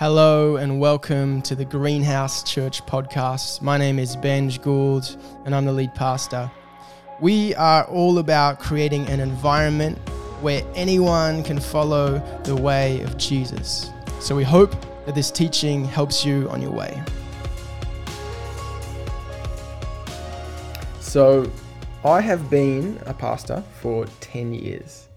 Hello and welcome to the Greenhouse Church podcast. My name is Benj Gould and I'm the lead pastor. We are all about creating an environment where anyone can follow the way of Jesus. So we hope that this teaching helps you on your way. So, I have been a pastor for 10 years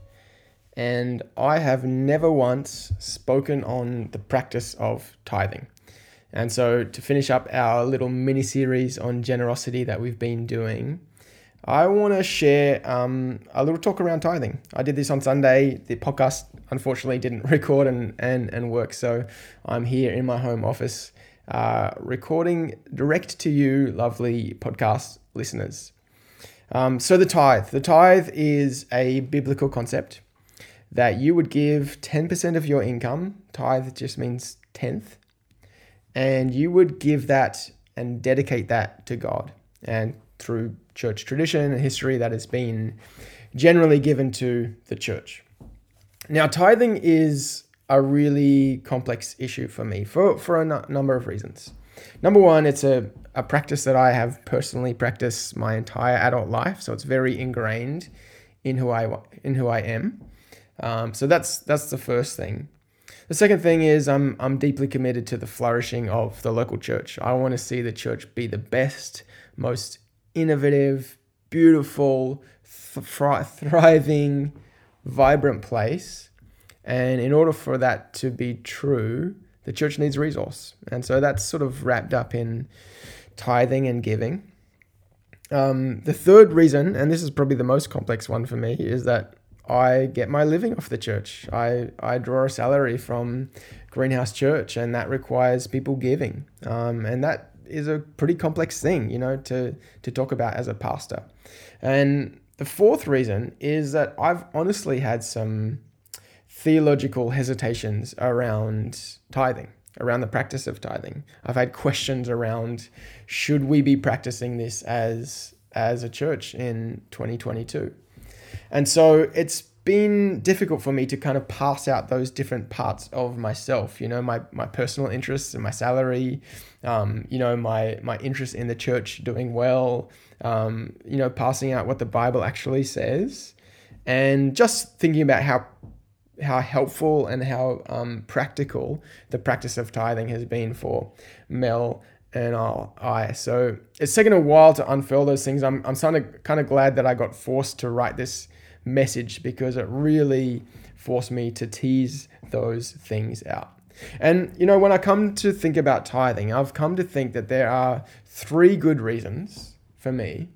and I have never once spoken on the practice of tithing. And so, to finish up our little mini series on generosity that we've been doing, I want to share um, a little talk around tithing. I did this on Sunday. The podcast unfortunately didn't record and, and, and work, so I'm here in my home office uh, recording direct to you, lovely podcast listeners. Um, so, the tithe. The tithe is a biblical concept that you would give 10% of your income, tithe just means tenth, and you would give that and dedicate that to God. And through church tradition and history, that has been generally given to the church. Now, tithing is a really complex issue for me for, for a n- number of reasons. Number one, it's a, a practice that I have personally practiced my entire adult life, so it's very ingrained in who I in who I am. Um, so that's that's the first thing. The second thing is I'm I'm deeply committed to the flourishing of the local church. I want to see the church be the best, most innovative, beautiful, th- thriving, vibrant place. And in order for that to be true, the church needs resource. And so that's sort of wrapped up in tithing and giving. Um, the third reason, and this is probably the most complex one for me, is that I get my living off the church. I, I draw a salary from Greenhouse Church, and that requires people giving. Um, and that is a pretty complex thing, you know, to, to talk about as a pastor. And the fourth reason is that I've honestly had some theological hesitations around tithing, around the practice of tithing. I've had questions around should we be practicing this as as a church in 2022? And so it's been difficult for me to kind of pass out those different parts of myself, you know, my, my personal interests and my salary, um, you know, my, my interest in the church doing well, um, you know, passing out what the Bible actually says, and just thinking about how how helpful and how um, practical the practice of tithing has been for Mel and I. So it's taken a while to unfurl those things. I'm, I'm kind of kind of glad that I got forced to write this message because it really forced me to tease those things out. And, you know, when I come to think about tithing, I've come to think that there are three good reasons for me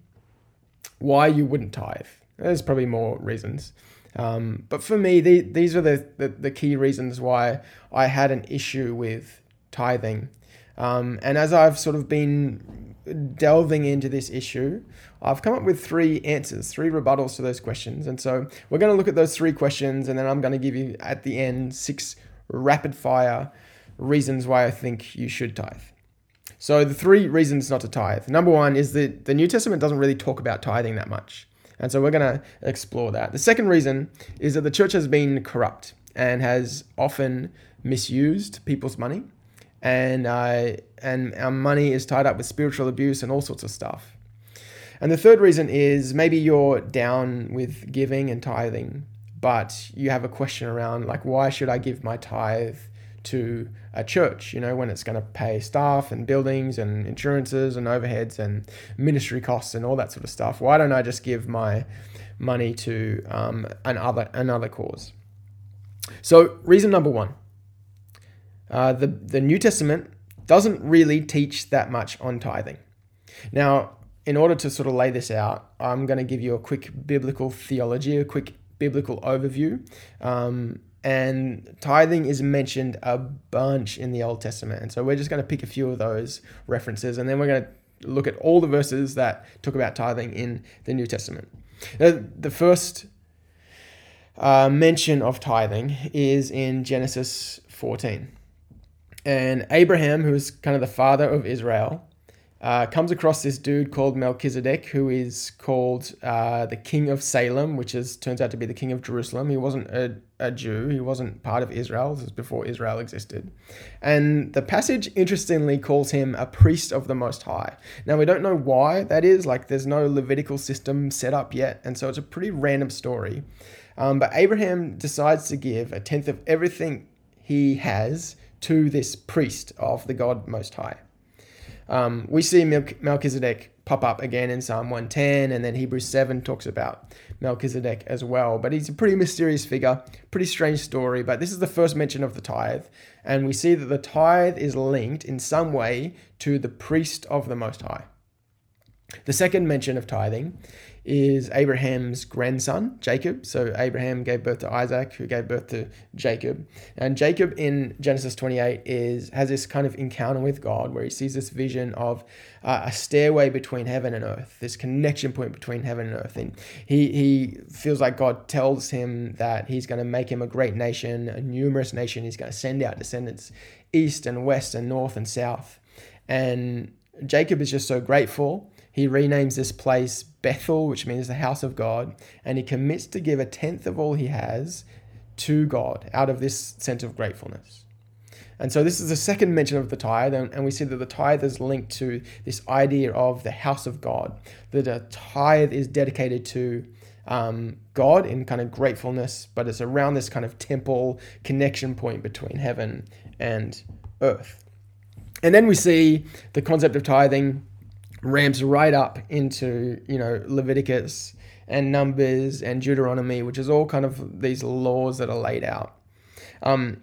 why you wouldn't tithe. There's probably more reasons. Um, but for me, the, these are the, the, the, key reasons why I had an issue with tithing. Um, and as I've sort of been delving into this issue, I've come up with three answers, three rebuttals to those questions. And so we're going to look at those three questions, and then I'm going to give you at the end six rapid fire reasons why I think you should tithe. So the three reasons not to tithe. Number one is that the New Testament doesn't really talk about tithing that much. And so we're going to explore that. The second reason is that the church has been corrupt and has often misused people's money and uh, and our money is tied up with spiritual abuse and all sorts of stuff. And the third reason is maybe you're down with giving and tithing, but you have a question around like why should I give my tithe to a church, you know, when it's going to pay staff and buildings and insurances and overheads and ministry costs and all that sort of stuff. Why don't I just give my money to um, another another cause? So reason number one uh, the, the New Testament doesn't really teach that much on tithing. Now, in order to sort of lay this out, I'm going to give you a quick biblical theology, a quick biblical overview. Um, and tithing is mentioned a bunch in the Old Testament. And so we're just going to pick a few of those references and then we're going to look at all the verses that talk about tithing in the New Testament. Now, the first uh, mention of tithing is in Genesis 14. And Abraham, who is kind of the father of Israel, uh, comes across this dude called Melchizedek, who is called uh, the king of Salem, which is turns out to be the king of Jerusalem. He wasn't a, a Jew; he wasn't part of Israel. This was before Israel existed. And the passage interestingly calls him a priest of the Most High. Now we don't know why that is. Like, there's no Levitical system set up yet, and so it's a pretty random story. Um, but Abraham decides to give a tenth of everything he has to this priest of the God Most High. Um, we see Melchizedek pop up again in Psalm 110, and then Hebrews 7 talks about Melchizedek as well. But he's a pretty mysterious figure, pretty strange story. But this is the first mention of the tithe, and we see that the tithe is linked in some way to the priest of the Most High. The second mention of tithing is Abraham's grandson, Jacob. So Abraham gave birth to Isaac, who gave birth to Jacob. And Jacob in Genesis 28 is has this kind of encounter with God where he sees this vision of uh, a stairway between heaven and earth, this connection point between heaven and earth. And he, he feels like God tells him that he's going to make him a great nation, a numerous nation. He's going to send out descendants east and west and north and south. And Jacob is just so grateful he renames this place Bethel, which means the house of God, and he commits to give a tenth of all he has to God out of this sense of gratefulness. And so this is the second mention of the tithe, and, we see that the tithe is linked to this idea of the house of God, that a tithe is dedicated to um, God in kind of gratefulness, but it's around this kind of temple connection point between heaven and earth. And then we see the concept of tithing ramps right up into you know Leviticus and Numbers and Deuteronomy, which is all kind of these laws that are laid out. Um,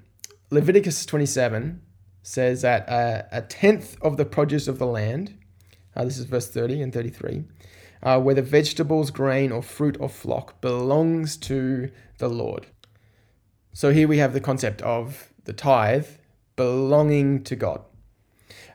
Leviticus 27 says that uh, a tenth of the produce of the land, uh, this is verse 30 and 33, uh, whether vegetables, grain, or fruit or flock, belongs to the Lord. So here we have the concept of the tithe belonging to God.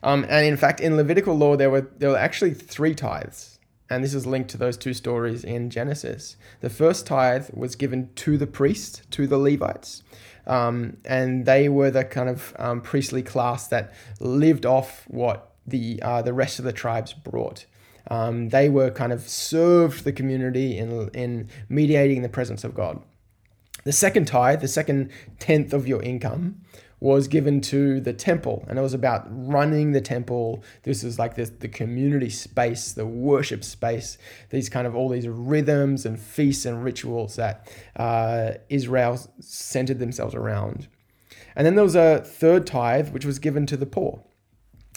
Um, and in fact, in Levitical law, there were there were actually three tithes, and this is linked to those two stories in Genesis. The first tithe was given to the priest, to the Levites, um, and they were the kind of um, priestly class that lived off what the uh, the rest of the tribes brought. Um, they were kind of served the community in in mediating the presence of God. The second tithe, the second tenth of your income, was given to the temple and it was about running the temple. This is like this, the community space the worship space these kind of all these rhythms and feasts and rituals that uh, israel centered themselves around. And then there was a third tithe which was given to the poor.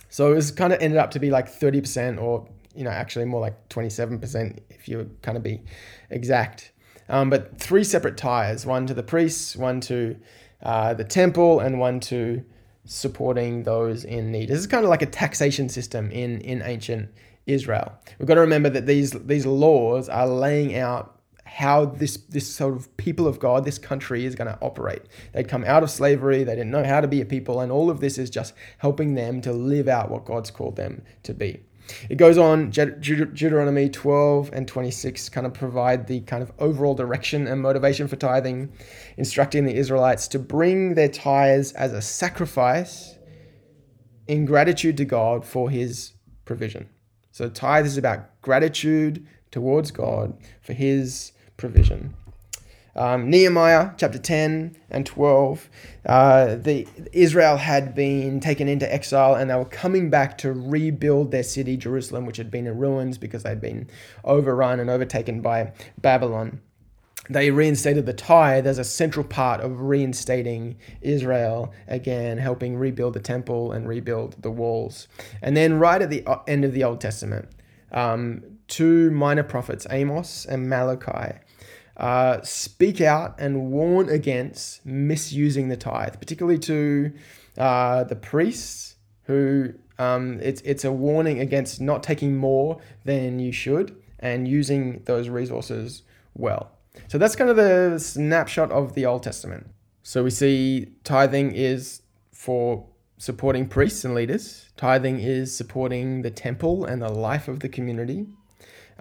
So it was kind of ended up to be like 30% or you know actually more like 27% if you kind of be exact. Um, but three separate tithes one to the priests one to uh, the temple and one to supporting those in need. This is kind of like a taxation system in, in ancient Israel. We've got to remember that these, these laws are laying out how this, this sort of people of God, this country is going to operate. They'd come out of slavery, they didn't know how to be a people, and all of this is just helping them to live out what God's called them to be. It goes on, Deuteronomy 12 and 26 kind of provide the kind of overall direction and motivation for tithing, instructing the Israelites to bring their tithes as a sacrifice in gratitude to God for his provision. So, tithe is about gratitude towards God for his provision. Um, Nehemiah chapter 10 and 12, uh, the Israel had been taken into exile and they were coming back to rebuild their city, Jerusalem, which had been in ruins because they'd been overrun and overtaken by Babylon. They reinstated the tithe as a central part of reinstating Israel again, helping rebuild the temple and rebuild the walls. And then, right at the uh, end of the Old Testament, um, two minor prophets, Amos and Malachi, uh, speak out and warn against misusing the tithe, particularly to uh, the priests who um, it's, it's a warning against not taking more than you should and using those resources well. So that's kind of the snapshot of the Old Testament. So we see tithing is for supporting priests and leaders. Tithing is supporting the temple and the life of the community.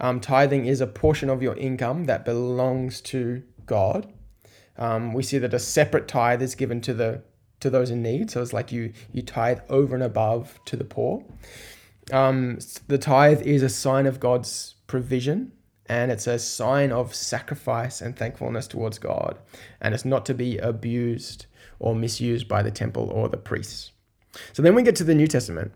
Um, tithing is a portion of your income that belongs to God. Um, we see that a separate tithe is given to the to those in need. So it's like you you tithe over and above to the poor. Um, the tithe is a sign of God's provision and it's a sign of sacrifice and thankfulness towards God. And it's not to be abused or misused by the temple or the priests. So then we get to the New Testament.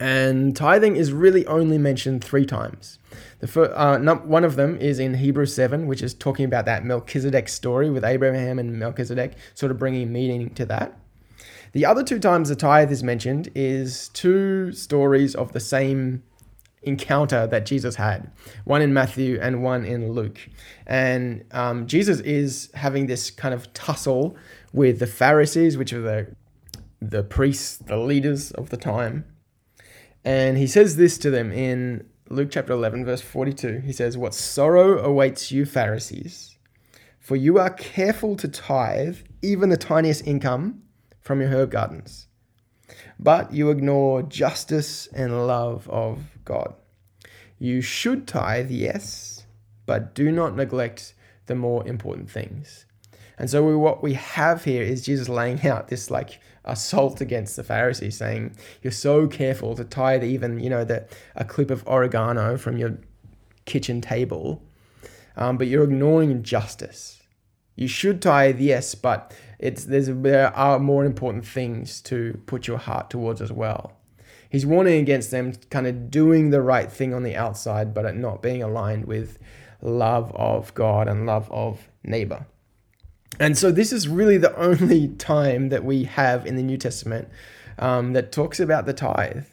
And tithing is really only mentioned three times. The first, uh, one of them is in Hebrews 7, which is talking about that Melchizedek story with Abraham and Melchizedek, sort of bringing meaning to that. The other two times the tithe is mentioned is two stories of the same encounter that Jesus had, one in Matthew and one in Luke. And um, Jesus is having this kind of tussle with the Pharisees, which are the the priests, the leaders of the time. And he says this to them in Luke chapter 11, verse 42. He says, What sorrow awaits you, Pharisees, for you are careful to tithe even the tiniest income from your herb gardens, but you ignore justice and love of God. You should tithe, yes, but do not neglect the more important things. And so we, what we have here is Jesus laying out this like assault against the Pharisees, saying, You're so careful to tithe even, you know, the, a clip of oregano from your kitchen table, um, but you're ignoring justice. You should tithe, yes, but it's there's there are more important things to put your heart towards as well. He's warning against them kind of doing the right thing on the outside, but it not being aligned with love of God and love of neighbor. And so this is really the only time that we have in the New Testament um, that talks about the tithe.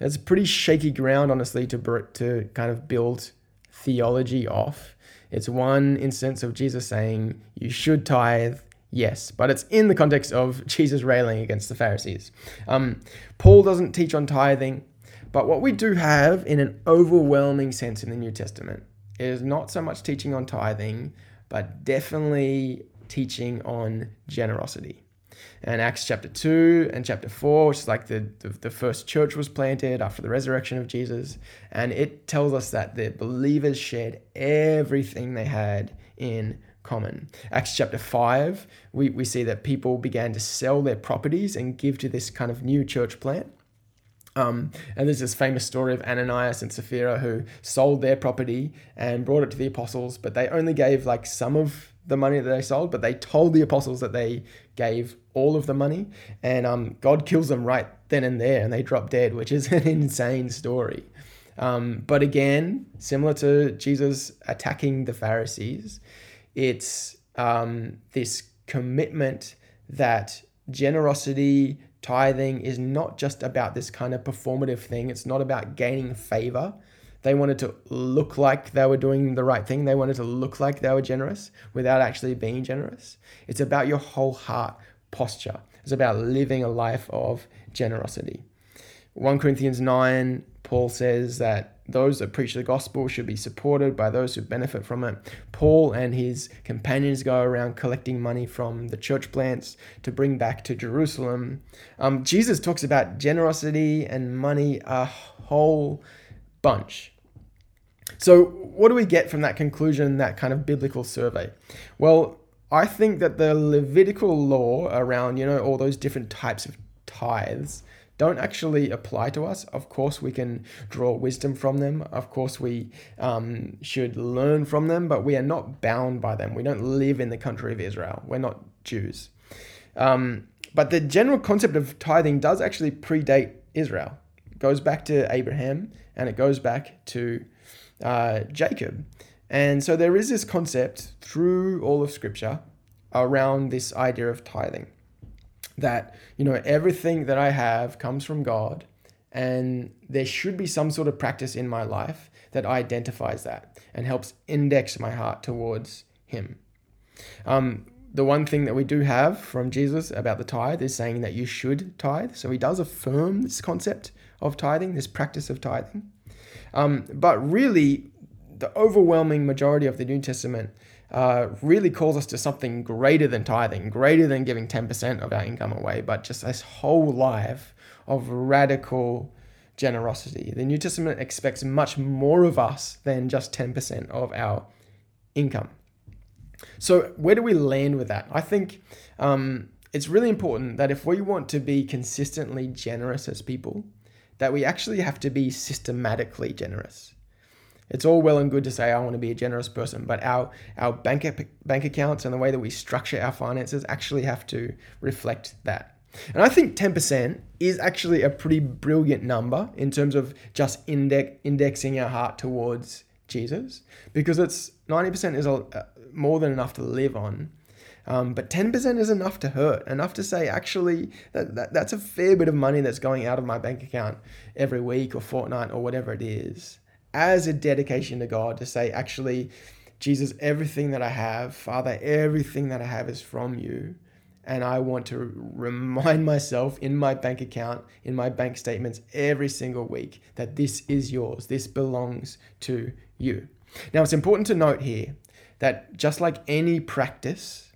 It's pretty shaky ground, honestly, to to kind of build theology off. It's one instance of Jesus saying you should tithe, yes, but it's in the context of Jesus railing against the Pharisees. Um, Paul doesn't teach on tithing, but what we do have in an overwhelming sense in the New Testament is not so much teaching on tithing, but definitely teaching on generosity. And Acts chapter 2 and chapter 4, which is like the, the, the, first church was planted after the resurrection of Jesus. And it tells us that the believers shared everything they had in common. Acts chapter 5, we, we see that people began to sell their properties and give to this kind of new church plant. Um, and there's this famous story of Ananias and Sapphira who sold their property and brought it to the apostles, but they only gave like some of the money that they sold, but they told the apostles that they gave all of the money, and um, God kills them right then and there, and they drop dead, which is an insane story. Um, but again, similar to Jesus attacking the Pharisees, it's um, this commitment that generosity, tithing is not just about this kind of performative thing. It's not about gaining favor. They wanted to look like they were doing the right thing. They wanted to look like they were generous without actually being generous. It's about your whole heart posture. It's about living a life of generosity. 1 Corinthians 9, Paul says that those that preach the gospel should be supported by those who benefit from it. Paul and his companions go around collecting money from the church plants to bring back to Jerusalem. Um, Jesus talks about generosity and money a whole bunch. So, what do we get from that conclusion, that kind of biblical survey? Well, I think that the Levitical law around, you know, all those different types of tithes don't actually apply to us. Of course, we can draw wisdom from them. Of course, we um, should learn from them, but we are not bound by them. We don't live in the country of Israel. We're not Jews. Um, but the general concept of tithing does actually predate Israel. Goes back to Abraham and it goes back to uh, Jacob. And so there is this concept through all of Scripture around this idea of tithing that, you know, everything that I have comes from God, and there should be some sort of practice in my life that identifies that and helps index my heart towards Him. Um, the one thing that we do have from Jesus about the tithe is saying that you should tithe. So he does affirm this concept of tithing, this practice of tithing. Um, but really, the overwhelming majority of the New Testament uh, really calls us to something greater than tithing, greater than giving 10% of our income away, but just this whole life of radical generosity. The New Testament expects much more of us than just 10% of our income. So, where do we land with that? I think um, it's really important that if we want to be consistently generous as people, that we actually have to be systematically generous. It's all well and good to say I want to be a generous person, but our our bank bank accounts and the way that we structure our finances actually have to reflect that. And I think 10% is actually a pretty brilliant number in terms of just index, indexing our heart towards Jesus because it's 90% is a, uh, more than enough to live on. Um, but 10% is enough to hurt, enough to say, actually, that, that, that's a fair bit of money that's going out of my bank account every week or fortnight or whatever it is, as a dedication to God to say, actually, Jesus, everything that I have, Father, everything that I have is from you. And I want to remind myself in my bank account, in my bank statements every single week that this is yours. This belongs to you. Now, it's important to note here that just like any practice,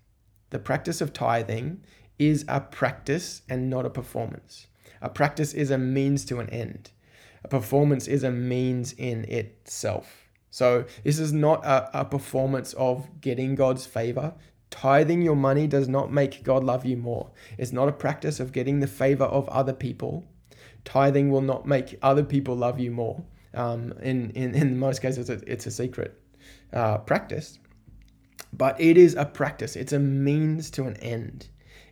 the practice of tithing is a practice and not a performance. A practice is a means to an end. A performance is a means in itself. So, this is not a, a performance of getting God's favor. Tithing your money does not make God love you more. It's not a practice of getting the favor of other people. Tithing will not make other people love you more. Um, in, in, in most cases, it's a secret uh, practice. But it is a practice, it's a means to an end.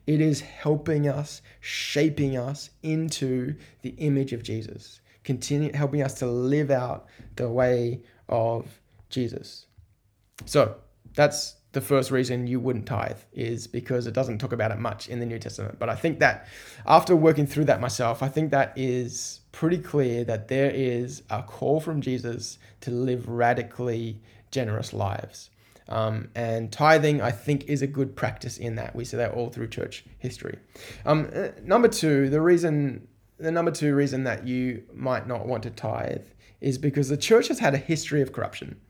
It is helping us, shaping us into the image of Jesus, continue helping us to live out the way of Jesus. So that's the first reason you wouldn't tithe is because it doesn't talk about it much in the New Testament. But I think that after working through that myself, I think that is pretty clear that there is a call from Jesus to live radically generous lives. Um, and tithing, I think, is a good practice in that. We see that all through church history. Um, uh, number two, the reason, the number two reason that you might not want to tithe is because the church has had a history of corruption.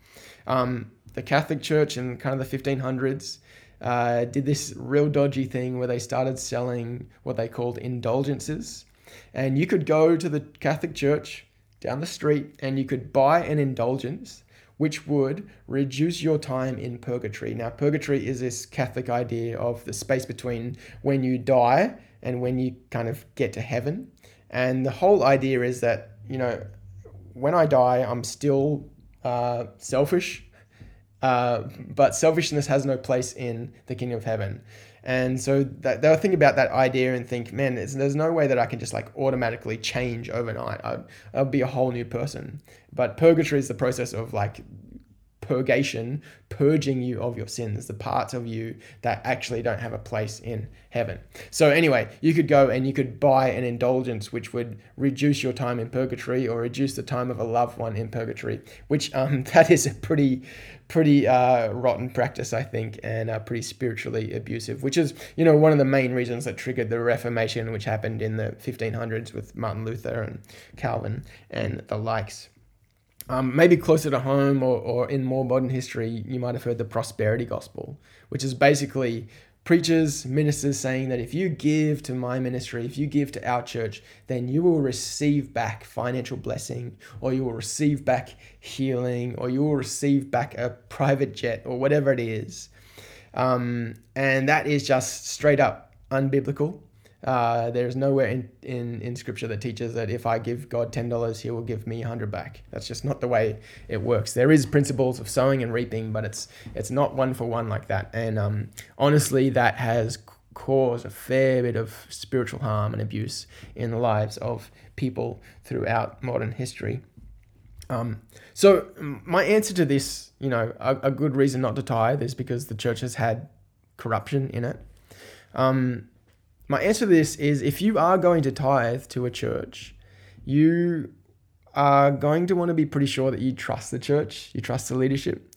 Um, the Catholic Church in kind of the 1500s uh, did this real dodgy thing where they started selling what they called indulgences. And you could go to the Catholic Church down the street and you could buy an indulgence which would reduce your time in purgatory. Now, purgatory is this Catholic idea of the space between when you die and when you kind of get to heaven. And the whole idea is that, you know, when I die, I'm still uh, selfish, uh, but selfishness has no place in the kingdom of heaven. And so that, they'll think about that idea and think, man, there's no way that I can just like automatically change overnight. I'd, I'd be a whole new person. But purgatory is the process of like purgation, purging you of your sins, the parts of you that actually don't have a place in heaven. So, anyway, you could go and you could buy an indulgence which would reduce your time in purgatory or reduce the time of a loved one in purgatory, which um, that is a pretty, pretty uh, rotten practice, I think, and uh, pretty spiritually abusive, which is, you know, one of the main reasons that triggered the Reformation, which happened in the 1500s with Martin Luther and Calvin and the likes. Um, maybe closer to home or, or in more modern history, you might have heard the prosperity gospel, which is basically preachers, ministers saying that if you give to my ministry, if you give to our church, then you will receive back financial blessing, or you will receive back healing, or you will receive back a private jet, or whatever it is. Um, and that is just straight up unbiblical. Uh, there's nowhere in, in, in scripture that teaches that if I give God $10, he will give me 100 back. That's just not the way it works. There is principles of sowing and reaping, but it's, it's not one for one like that. And um, honestly, that has caused a fair bit of spiritual harm and abuse in the lives of people throughout modern history. Um, so my answer to this, you know, a, a, good reason not to tithe is because the church has had corruption in it. Um, my answer to this is if you are going to tithe to a church, you are going to want to be pretty sure that you trust the church, you trust the leadership,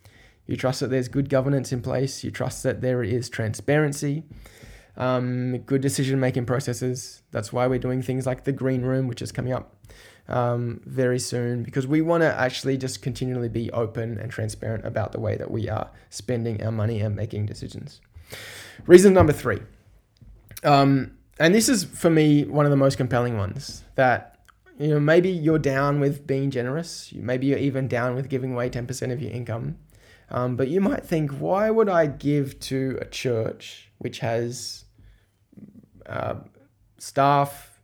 you trust that there's good governance in place, you trust that there is transparency, um, good decision making processes. That's why we're doing things like the green room, which is coming up um, very soon, because we want to actually just continually be open and transparent about the way that we are spending our money and making decisions. Reason number three um, and this is for me one of the most compelling ones that you know maybe you're down with being generous, maybe you're even down with giving away 10% of your income. Um, but you might think, why would I give to a church which has uh, staff,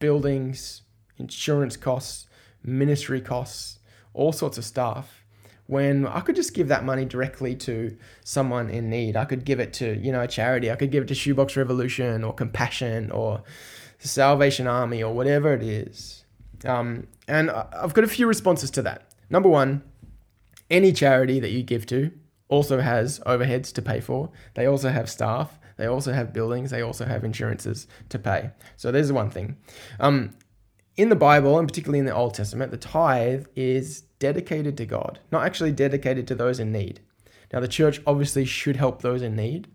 buildings, insurance costs, ministry costs, all sorts of stuff when I could just give that money directly to someone in need. I could give it to, you know, a charity. I could give it to Shoebox Revolution or Compassion or the Salvation Army or whatever it is. Um, and I've got a few responses to that. Number one, any charity that you give to also has overheads to pay for. They also have staff. They also have buildings. They also have insurances to pay. So there's one thing. Um, in the Bible, and particularly in the Old Testament, the tithe is dedicated to God, not actually dedicated to those in need. Now, the church obviously should help those in need,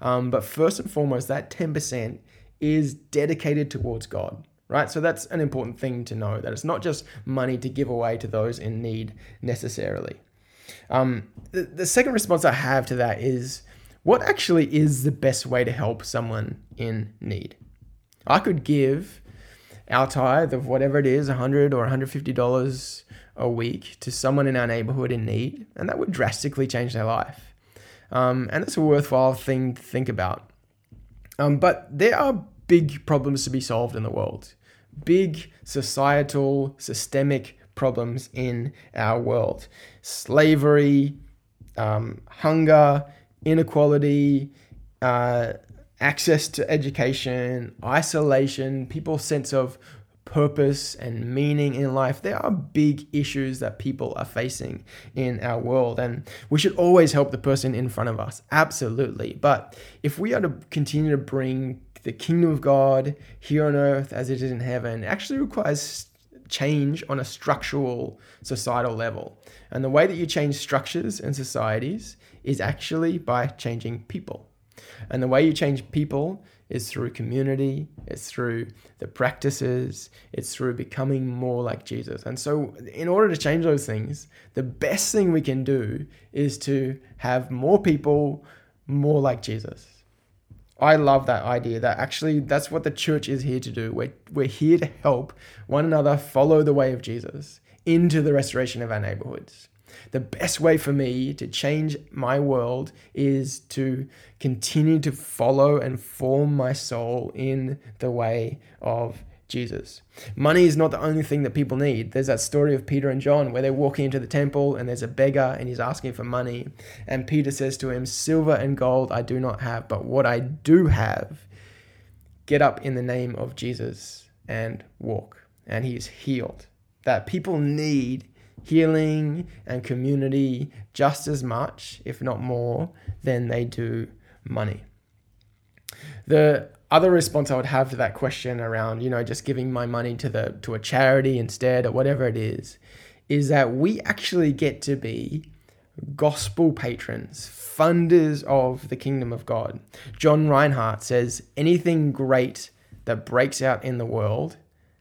um, but first and foremost, that 10% is dedicated towards God, right? So that's an important thing to know that it's not just money to give away to those in need necessarily. Um, the, the second response I have to that is what actually is the best way to help someone in need? I could give our tithe of whatever it is, 100 or $150 a week to someone in our neighborhood in need, and that would drastically change their life. Um, and it's a worthwhile thing to think about. Um, but there are big problems to be solved in the world, big societal, systemic problems in our world slavery, um, hunger, inequality, uh, access to education, isolation, people's sense of purpose and meaning in life. There are big issues that people are facing in our world, and we should always help the person in front of us. Absolutely. But if we are to continue to bring the kingdom of God here on earth as it is in heaven, it actually requires change on a structural societal level. And the way that you change structures and societies is actually by changing people. And the way you change people is through community, it's through the practices, it's through becoming more like Jesus. And so, in order to change those things, the best thing we can do is to have more people more like Jesus. I love that idea that actually that's what the church is here to do. We're, we're here to help one another follow the way of Jesus into the restoration of our neighborhoods the best way for me to change my world is to continue to follow and form my soul in the way of Jesus. Money is not the only thing that people need. There's that story of Peter and John where they're walking into the temple and there's a beggar and he's asking for money. And Peter says to him, Silver and gold I do not have, but what I do have, get up in the name of Jesus and walk. And he's healed. That people need healing and community just as much, if not more, than they do money. The other response I would have to that question around, you know, just giving my money to the to a charity instead or whatever it is, is that we actually get to be gospel patrons, funders of the kingdom of God. John Rinehart says anything great that breaks out in the world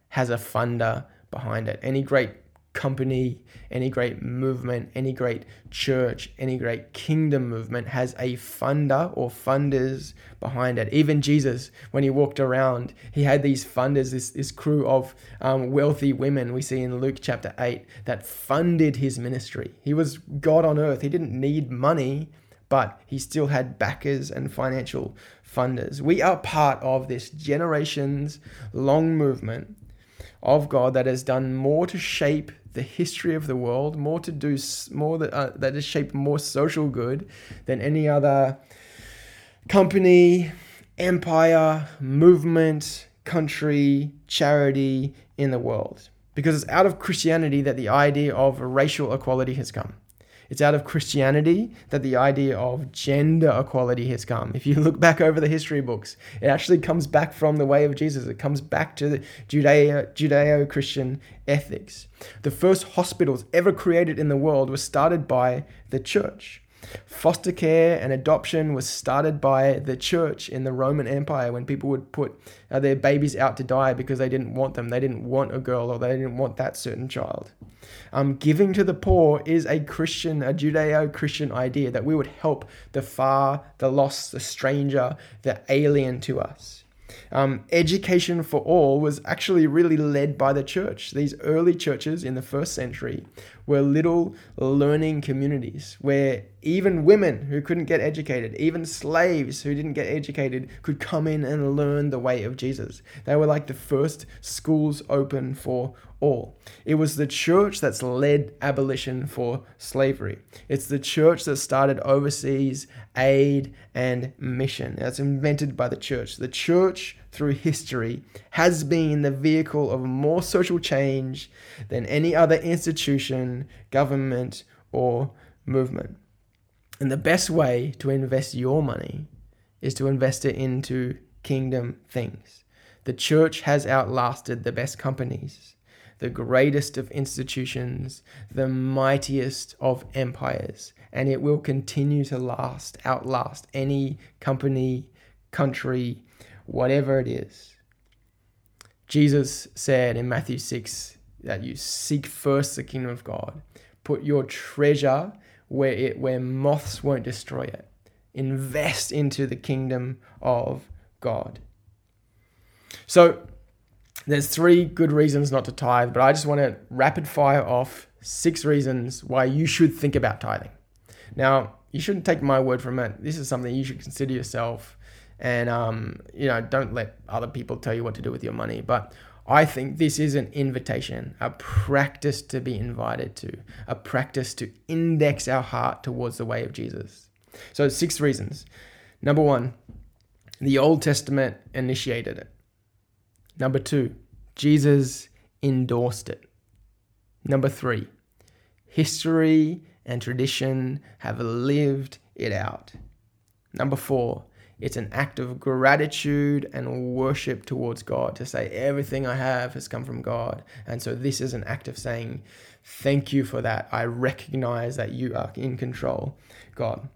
has a funder behind it. Any great company, any great movement, any great church, any great kingdom movement has a funder or funders behind it. Even Jesus, when he walked around, he had these funders, this, this crew of um, wealthy women we see in Luke chapter 8 that funded his ministry. He was God on earth. He didn't need money, but he still had backers and financial funders. We are part of this generations long movement of God that has done more to shape the history of the world, more to do more that uh, that has shaped more social good than any other company, empire, movement, country, charity in the world. Because it's out of Christianity that the idea of racial equality has come. It's out of Christianity that the idea of gender equality has come. If you look back over the history books, it actually comes back from the way of Jesus. It comes back to the Judeo Christian ethics. The first hospitals ever created in the world were started by the church. Foster care and adoption was started by the church in the Roman Empire when people would put uh, their babies out to die because they didn't want them. They didn't want a girl or they didn't want that certain child. Um, giving to the poor is a Christian, a Judeo Christian idea that we would help the far, the lost, the stranger, the alien to us. Um, education for all was actually really led by the church. These early churches in the first century were little learning communities where Even women who couldn't get educated, even slaves who didn't get educated, could come in and learn the way of Jesus. They were like the first schools open for all. It was the church that's led abolition for slavery. It's the church that started overseas aid and mission. That's invented by the church. The church, through history, has been the vehicle of more social change than any other institution, government, or movement. And the best way to invest your money is to invest it into kingdom things. The church has outlasted the best companies the greatest of institutions, the mightiest of empires, and it will continue to last, outlast any company, country, whatever it is. Jesus said in Matthew 6 that you seek first the kingdom of God. Put your treasure where it where moths won't destroy it. Invest into the kingdom of God. So there's three good reasons not to tithe, but I just want to rapid fire off six reasons why you should think about tithing. Now, you shouldn't take my word from it. This is something you should consider yourself, and um, you know, don't let other people tell you what to do with your money. But I think this is an invitation, a practice to be invited to, a practice to index our heart towards the way of Jesus. So, six reasons. Number one, the Old Testament initiated it. Number two, Jesus endorsed it. Number three, history and tradition have lived it out. Number four, it's an act of gratitude and worship towards God to say, everything I have has come from God. And so this is an act of saying, thank you for that. I recognize that you are in control, God.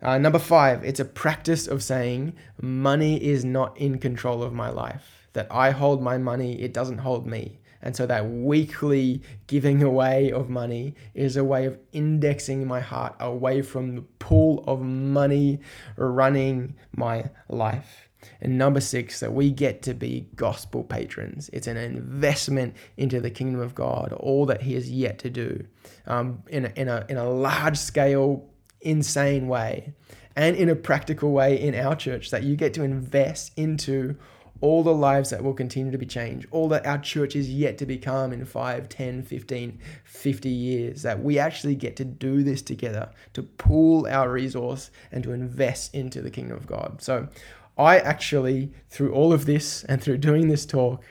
Uh, number five, it's a practice of saying, money is not in control of my life that I hold my money, it doesn't hold me. And so that weekly giving away of money is a way of indexing my heart away from the pool of money running my life. And number six, that we get to be gospel patrons. It's an investment into the kingdom of God, all that He has yet to do um, in, a, in, a, in a large scale, insane way, and in a practical way in our church, that you get to invest into all the lives that will continue to be changed, all that our church is yet to become in 5, 10, 15, 50 years, that we actually get to do this together, to pool our resource and to invest into the kingdom of God. So I actually, through all of this and through doing this talk,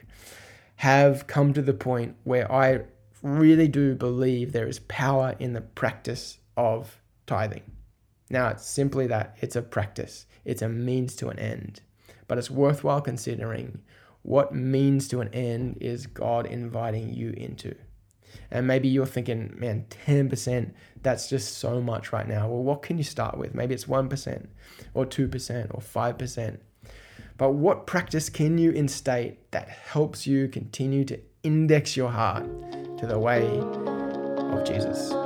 have come to the point where I really do believe there is power in the practice of tithing. Now, it's simply that it's a practice, it's a means to an end but it's worthwhile considering what means to an end is God inviting you into. And maybe you're thinking, man, 10%, that's just so much right now. Well, what can you start with? Maybe it's 1% or 2% or 5%. But what practice can you instate that helps you continue to index your heart to the way of Jesus?